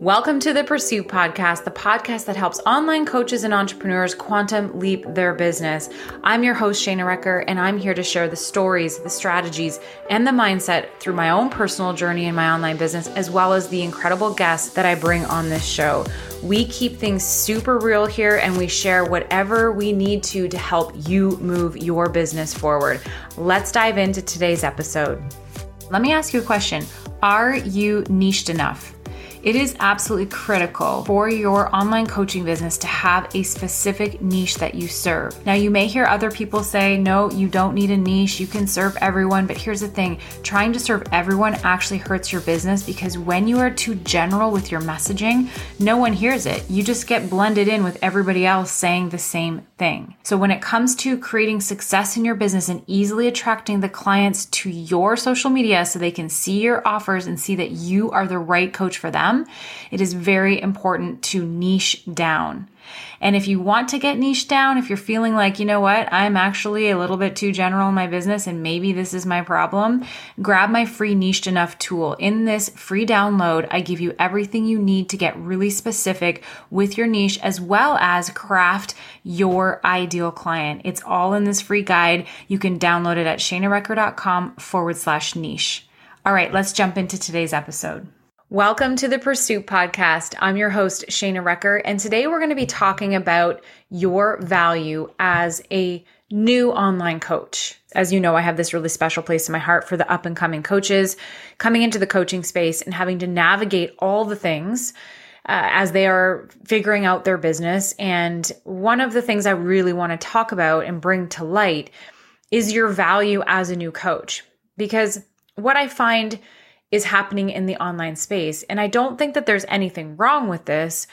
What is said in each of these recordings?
Welcome to the Pursuit Podcast, the podcast that helps online coaches and entrepreneurs quantum leap their business. I'm your host, Shana Recker, and I'm here to share the stories, the strategies, and the mindset through my own personal journey in my online business, as well as the incredible guests that I bring on this show. We keep things super real here and we share whatever we need to to help you move your business forward. Let's dive into today's episode. Let me ask you a question Are you niched enough? It is absolutely critical for your online coaching business to have a specific niche that you serve. Now, you may hear other people say, no, you don't need a niche, you can serve everyone. But here's the thing trying to serve everyone actually hurts your business because when you are too general with your messaging, no one hears it. You just get blended in with everybody else saying the same thing. So, when it comes to creating success in your business and easily attracting the clients to your social media so they can see your offers and see that you are the right coach for them it is very important to niche down. And if you want to get niche down, if you're feeling like, you know what, I'm actually a little bit too general in my business and maybe this is my problem, grab my free niched enough tool. In this free download, I give you everything you need to get really specific with your niche as well as craft your ideal client. It's all in this free guide. You can download it at shanarecker.com forward slash niche. All right, let's jump into today's episode. Welcome to the Pursuit Podcast. I'm your host, Shana Recker, and today we're going to be talking about your value as a new online coach. As you know, I have this really special place in my heart for the up and coming coaches coming into the coaching space and having to navigate all the things uh, as they are figuring out their business. And one of the things I really want to talk about and bring to light is your value as a new coach. Because what I find is happening in the online space. And I don't think that there's anything wrong with this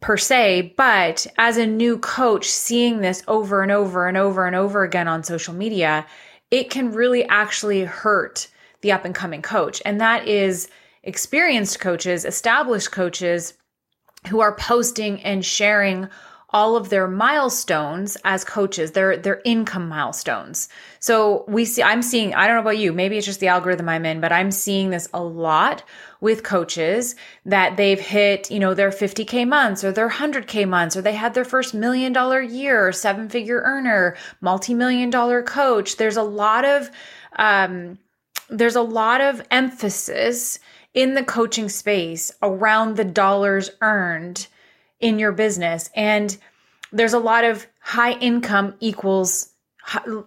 per se, but as a new coach, seeing this over and over and over and over again on social media, it can really actually hurt the up and coming coach. And that is experienced coaches, established coaches who are posting and sharing all of their milestones as coaches, their their income milestones. So we see I'm seeing I don't know about you, maybe it's just the algorithm I'm in, but I'm seeing this a lot with coaches that they've hit, you know, their 50k months or their 100k months or they had their first million dollar year, seven figure earner, multi-million dollar coach. There's a lot of um there's a lot of emphasis in the coaching space around the dollars earned in your business. And there's a lot of high income equals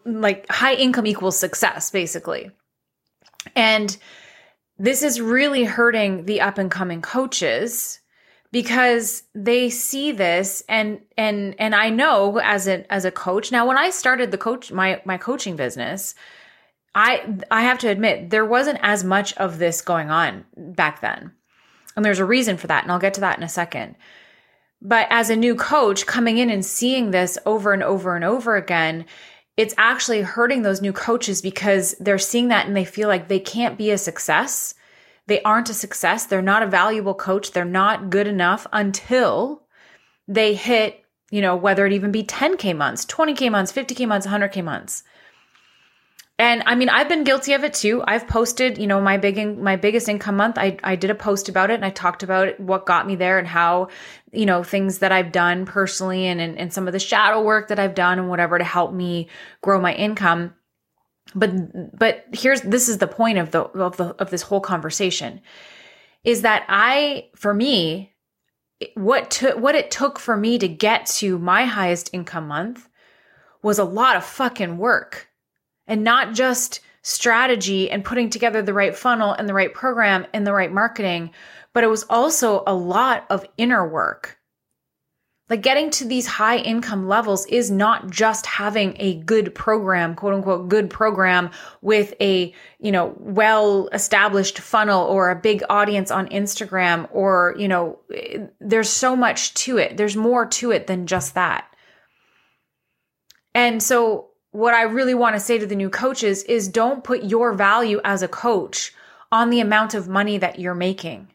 like high income equals success, basically. And this is really hurting the up and coming coaches because they see this and and and I know as a as a coach now when I started the coach my my coaching business I I have to admit there wasn't as much of this going on back then. And there's a reason for that and I'll get to that in a second. But as a new coach coming in and seeing this over and over and over again, it's actually hurting those new coaches because they're seeing that and they feel like they can't be a success. They aren't a success. They're not a valuable coach. They're not good enough until they hit, you know, whether it even be 10K months, 20K months, 50K months, 100K months. And I mean, I've been guilty of it too. I've posted, you know, my big, in, my biggest income month. I, I did a post about it and I talked about what got me there and how, you know, things that I've done personally and, and, and some of the shadow work that I've done and whatever to help me grow my income. But, but here's, this is the point of the, of the, of this whole conversation is that I, for me, what took, what it took for me to get to my highest income month was a lot of fucking work and not just strategy and putting together the right funnel and the right program and the right marketing, but it was also a lot of inner work. Like getting to these high income levels is not just having a good program, quote unquote, good program with a, you know, well established funnel or a big audience on Instagram or, you know, there's so much to it. There's more to it than just that. And so what I really want to say to the new coaches is don't put your value as a coach on the amount of money that you're making.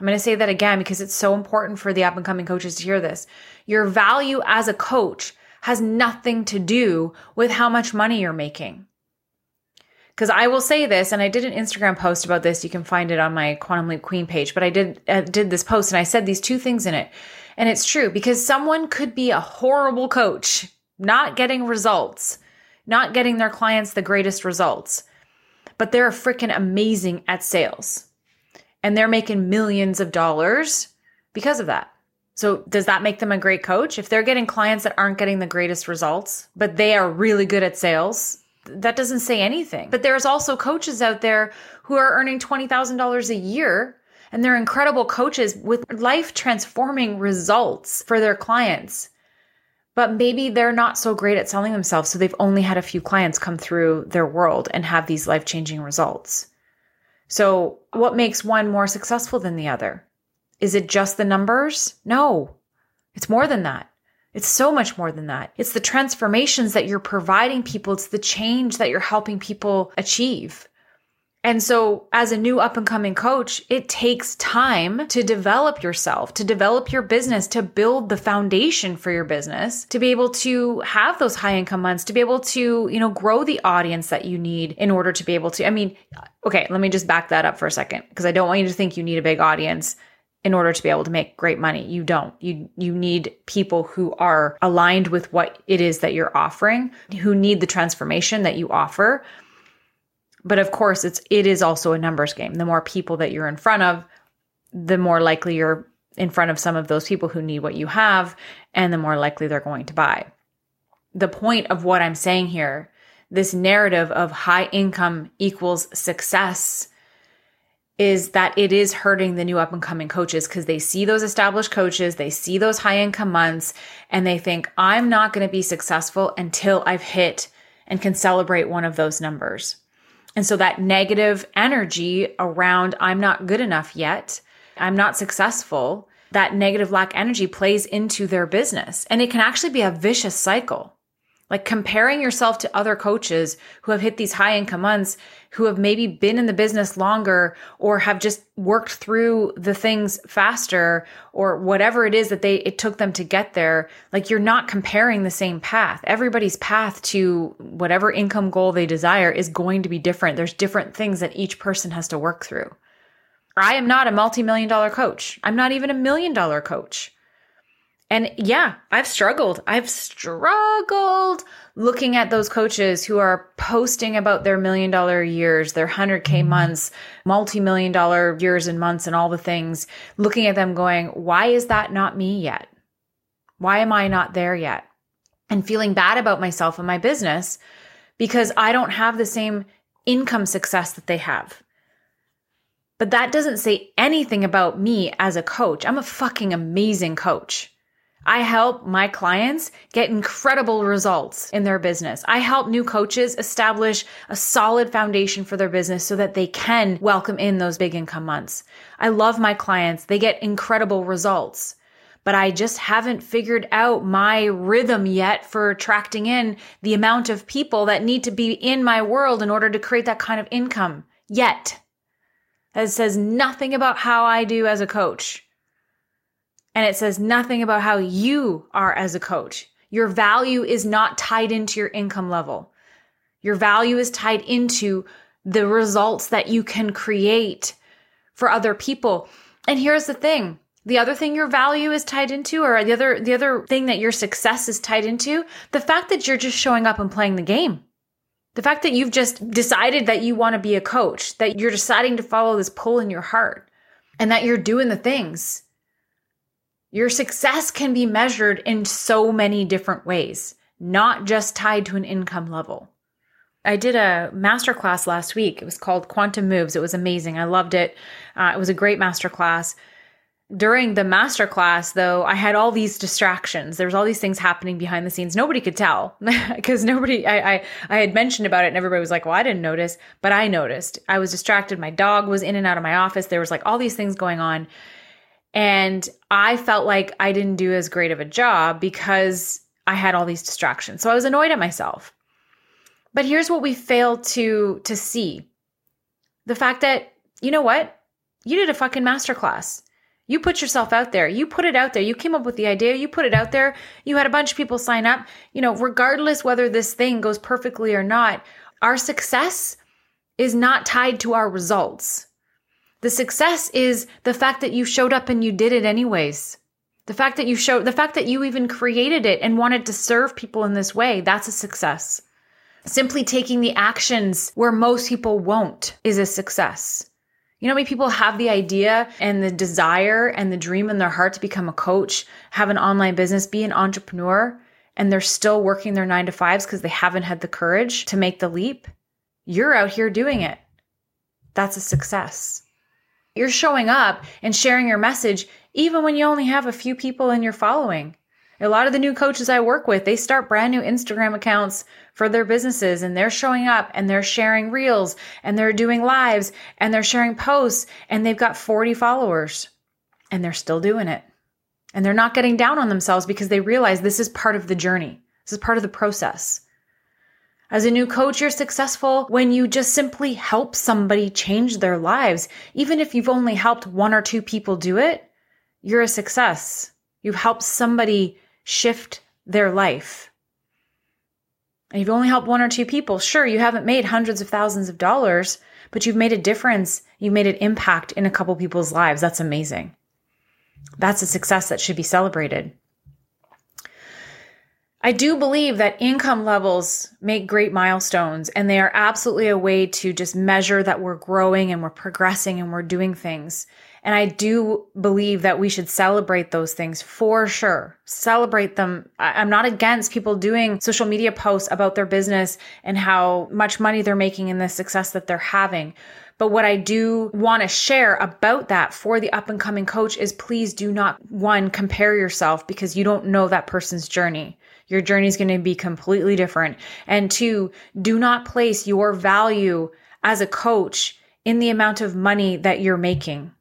I'm going to say that again because it's so important for the up and coming coaches to hear this. Your value as a coach has nothing to do with how much money you're making. Because I will say this, and I did an Instagram post about this. You can find it on my Quantum Leap Queen page. But I did uh, did this post, and I said these two things in it, and it's true because someone could be a horrible coach, not getting results, not getting their clients the greatest results, but they're freaking amazing at sales, and they're making millions of dollars because of that. So does that make them a great coach? If they're getting clients that aren't getting the greatest results, but they are really good at sales, that doesn't say anything. But there's also coaches out there who are earning $20,000 a year and they're incredible coaches with life transforming results for their clients. But maybe they're not so great at selling themselves. So they've only had a few clients come through their world and have these life changing results. So, what makes one more successful than the other? Is it just the numbers? No, it's more than that. It's so much more than that. It's the transformations that you're providing people, it's the change that you're helping people achieve. And so, as a new up and coming coach, it takes time to develop yourself, to develop your business, to build the foundation for your business, to be able to have those high income months, to be able to, you know, grow the audience that you need in order to be able to. I mean, okay, let me just back that up for a second because I don't want you to think you need a big audience in order to be able to make great money. You don't. You you need people who are aligned with what it is that you're offering, who need the transformation that you offer. But of course, it's it is also a numbers game. The more people that you're in front of, the more likely you're in front of some of those people who need what you have and the more likely they're going to buy. The point of what I'm saying here, this narrative of high income equals success is that it is hurting the new up and coming coaches because they see those established coaches, they see those high income months, and they think, I'm not going to be successful until I've hit and can celebrate one of those numbers. And so that negative energy around, I'm not good enough yet, I'm not successful, that negative lack energy plays into their business. And it can actually be a vicious cycle. Like comparing yourself to other coaches who have hit these high income months, who have maybe been in the business longer or have just worked through the things faster or whatever it is that they it took them to get there. Like you're not comparing the same path. Everybody's path to whatever income goal they desire is going to be different. There's different things that each person has to work through. I am not a multi-million dollar coach. I'm not even a million dollar coach. And yeah, I've struggled. I've struggled looking at those coaches who are posting about their million dollar years, their 100K mm-hmm. months, multi million dollar years and months, and all the things, looking at them going, why is that not me yet? Why am I not there yet? And feeling bad about myself and my business because I don't have the same income success that they have. But that doesn't say anything about me as a coach. I'm a fucking amazing coach. I help my clients get incredible results in their business. I help new coaches establish a solid foundation for their business so that they can welcome in those big income months. I love my clients. They get incredible results. But I just haven't figured out my rhythm yet for attracting in the amount of people that need to be in my world in order to create that kind of income yet. That says nothing about how I do as a coach. And it says nothing about how you are as a coach. Your value is not tied into your income level. Your value is tied into the results that you can create for other people. And here's the thing. The other thing your value is tied into, or the other, the other thing that your success is tied into, the fact that you're just showing up and playing the game. The fact that you've just decided that you want to be a coach, that you're deciding to follow this pull in your heart, and that you're doing the things your success can be measured in so many different ways, not just tied to an income level. I did a masterclass last week. It was called Quantum Moves. It was amazing. I loved it. Uh, it was a great masterclass. During the masterclass, though, I had all these distractions. There was all these things happening behind the scenes. Nobody could tell because nobody. I, I I had mentioned about it, and everybody was like, "Well, I didn't notice," but I noticed. I was distracted. My dog was in and out of my office. There was like all these things going on, and I felt like I didn't do as great of a job because I had all these distractions. So I was annoyed at myself. But here's what we fail to to see. The fact that, you know what? You did a fucking masterclass. You put yourself out there. You put it out there. You came up with the idea. You put it out there. You had a bunch of people sign up. You know, regardless whether this thing goes perfectly or not, our success is not tied to our results. The success is the fact that you showed up and you did it anyways. The fact that you showed, the fact that you even created it and wanted to serve people in this way, that's a success. Simply taking the actions where most people won't is a success. You know, many people have the idea and the desire and the dream in their heart to become a coach, have an online business, be an entrepreneur, and they're still working their nine to fives because they haven't had the courage to make the leap. You're out here doing it. That's a success. You're showing up and sharing your message even when you only have a few people in your following. A lot of the new coaches I work with, they start brand new Instagram accounts for their businesses and they're showing up and they're sharing reels and they're doing lives and they're sharing posts and they've got 40 followers and they're still doing it. And they're not getting down on themselves because they realize this is part of the journey. This is part of the process. As a new coach, you're successful when you just simply help somebody change their lives. Even if you've only helped one or two people do it, you're a success. You've helped somebody shift their life. And you've only helped one or two people. Sure, you haven't made hundreds of thousands of dollars, but you've made a difference. You've made an impact in a couple people's lives. That's amazing. That's a success that should be celebrated. I do believe that income levels make great milestones and they are absolutely a way to just measure that we're growing and we're progressing and we're doing things. And I do believe that we should celebrate those things for sure. Celebrate them. I'm not against people doing social media posts about their business and how much money they're making and the success that they're having. But what I do want to share about that for the up and coming coach is please do not one compare yourself because you don't know that person's journey. Your journey is going to be completely different. And two, do not place your value as a coach in the amount of money that you're making.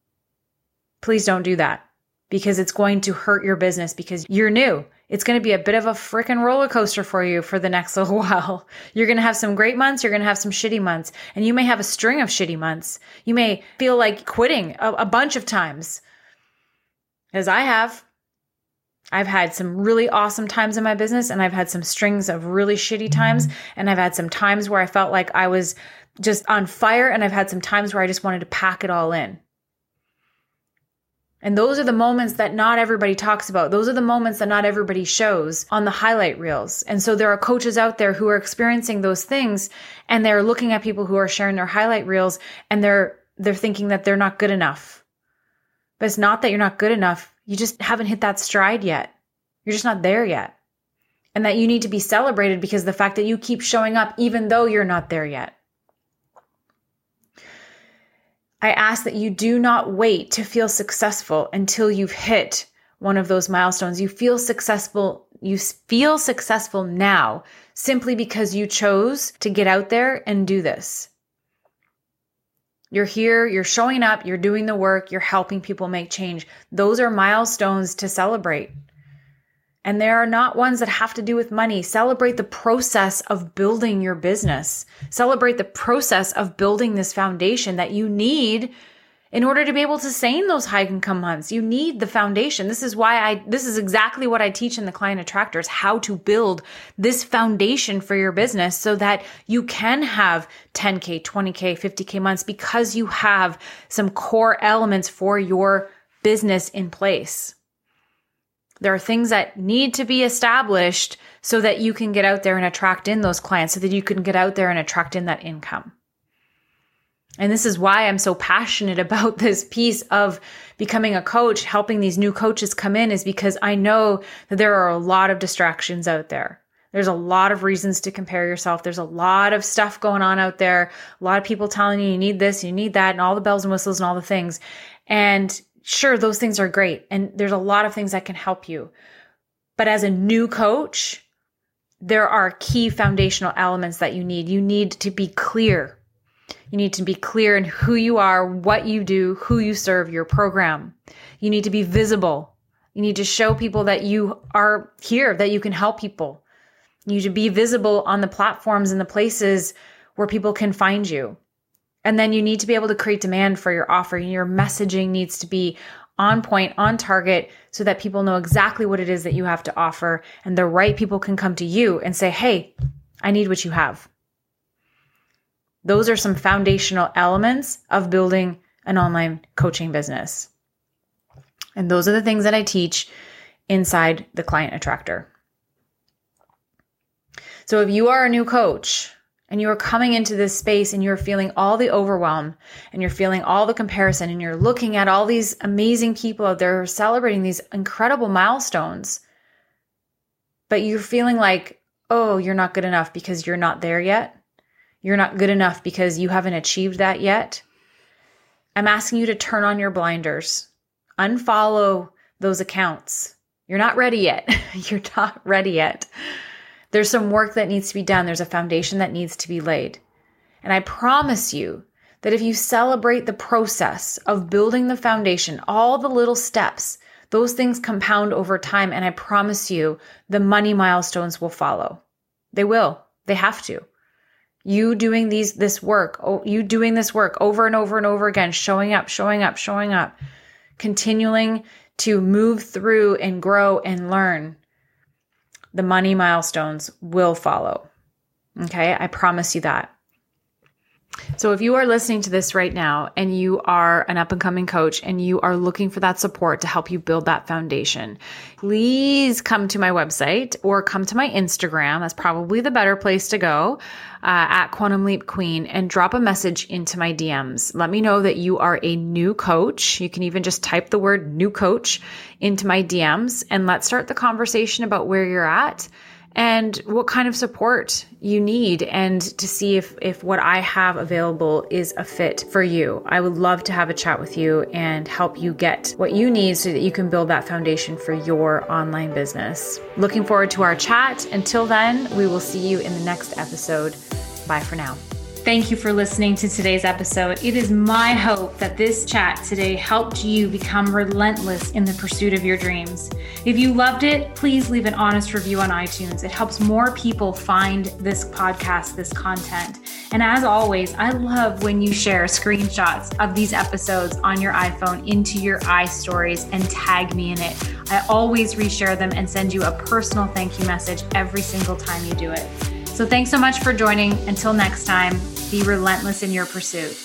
Please don't do that because it's going to hurt your business because you're new. It's going to be a bit of a freaking roller coaster for you for the next little while. You're going to have some great months. You're going to have some shitty months and you may have a string of shitty months. You may feel like quitting a, a bunch of times as I have. I've had some really awesome times in my business and I've had some strings of really shitty times. Mm-hmm. And I've had some times where I felt like I was just on fire. And I've had some times where I just wanted to pack it all in. And those are the moments that not everybody talks about. Those are the moments that not everybody shows on the highlight reels. And so there are coaches out there who are experiencing those things and they're looking at people who are sharing their highlight reels and they're they're thinking that they're not good enough. But it's not that you're not good enough. You just haven't hit that stride yet. You're just not there yet. And that you need to be celebrated because the fact that you keep showing up even though you're not there yet. I ask that you do not wait to feel successful until you've hit one of those milestones. You feel successful, you feel successful now simply because you chose to get out there and do this. You're here, you're showing up, you're doing the work, you're helping people make change. Those are milestones to celebrate. And there are not ones that have to do with money. Celebrate the process of building your business. Celebrate the process of building this foundation that you need in order to be able to sustain those high income months. You need the foundation. This is why I, this is exactly what I teach in the client attractors, how to build this foundation for your business so that you can have 10K, 20K, 50K months because you have some core elements for your business in place. There are things that need to be established so that you can get out there and attract in those clients, so that you can get out there and attract in that income. And this is why I'm so passionate about this piece of becoming a coach, helping these new coaches come in, is because I know that there are a lot of distractions out there. There's a lot of reasons to compare yourself. There's a lot of stuff going on out there. A lot of people telling you you need this, you need that, and all the bells and whistles and all the things. And sure, those things are great. And there's a lot of things that can help you. But as a new coach, there are key foundational elements that you need. You need to be clear. You need to be clear in who you are, what you do, who you serve, your program. You need to be visible. You need to show people that you are here, that you can help people. You need to be visible on the platforms and the places where people can find you. And then you need to be able to create demand for your offer. Your messaging needs to be on point, on target, so that people know exactly what it is that you have to offer. And the right people can come to you and say, Hey, I need what you have. Those are some foundational elements of building an online coaching business. And those are the things that I teach inside the client attractor. So if you are a new coach and you are coming into this space and you're feeling all the overwhelm and you're feeling all the comparison and you're looking at all these amazing people out there celebrating these incredible milestones, but you're feeling like, oh, you're not good enough because you're not there yet. You're not good enough because you haven't achieved that yet. I'm asking you to turn on your blinders, unfollow those accounts. You're not ready yet. you're not ready yet. There's some work that needs to be done, there's a foundation that needs to be laid. And I promise you that if you celebrate the process of building the foundation, all the little steps, those things compound over time. And I promise you, the money milestones will follow. They will. They have to. You doing these, this work, you doing this work over and over and over again, showing up, showing up, showing up, continuing to move through and grow and learn the money milestones will follow. Okay, I promise you that. So, if you are listening to this right now and you are an up and coming coach and you are looking for that support to help you build that foundation, please come to my website or come to my Instagram. That's probably the better place to go uh, at Quantum Leap Queen and drop a message into my DMs. Let me know that you are a new coach. You can even just type the word new coach into my DMs and let's start the conversation about where you're at and what kind of support you need and to see if if what I have available is a fit for you. I would love to have a chat with you and help you get what you need so that you can build that foundation for your online business. Looking forward to our chat. Until then, we will see you in the next episode. Bye for now. Thank you for listening to today's episode. It is my hope that this chat today helped you become relentless in the pursuit of your dreams. If you loved it, please leave an honest review on iTunes. It helps more people find this podcast, this content. And as always, I love when you share screenshots of these episodes on your iPhone into your iStories and tag me in it. I always reshare them and send you a personal thank you message every single time you do it. So thanks so much for joining. Until next time, be relentless in your pursuit.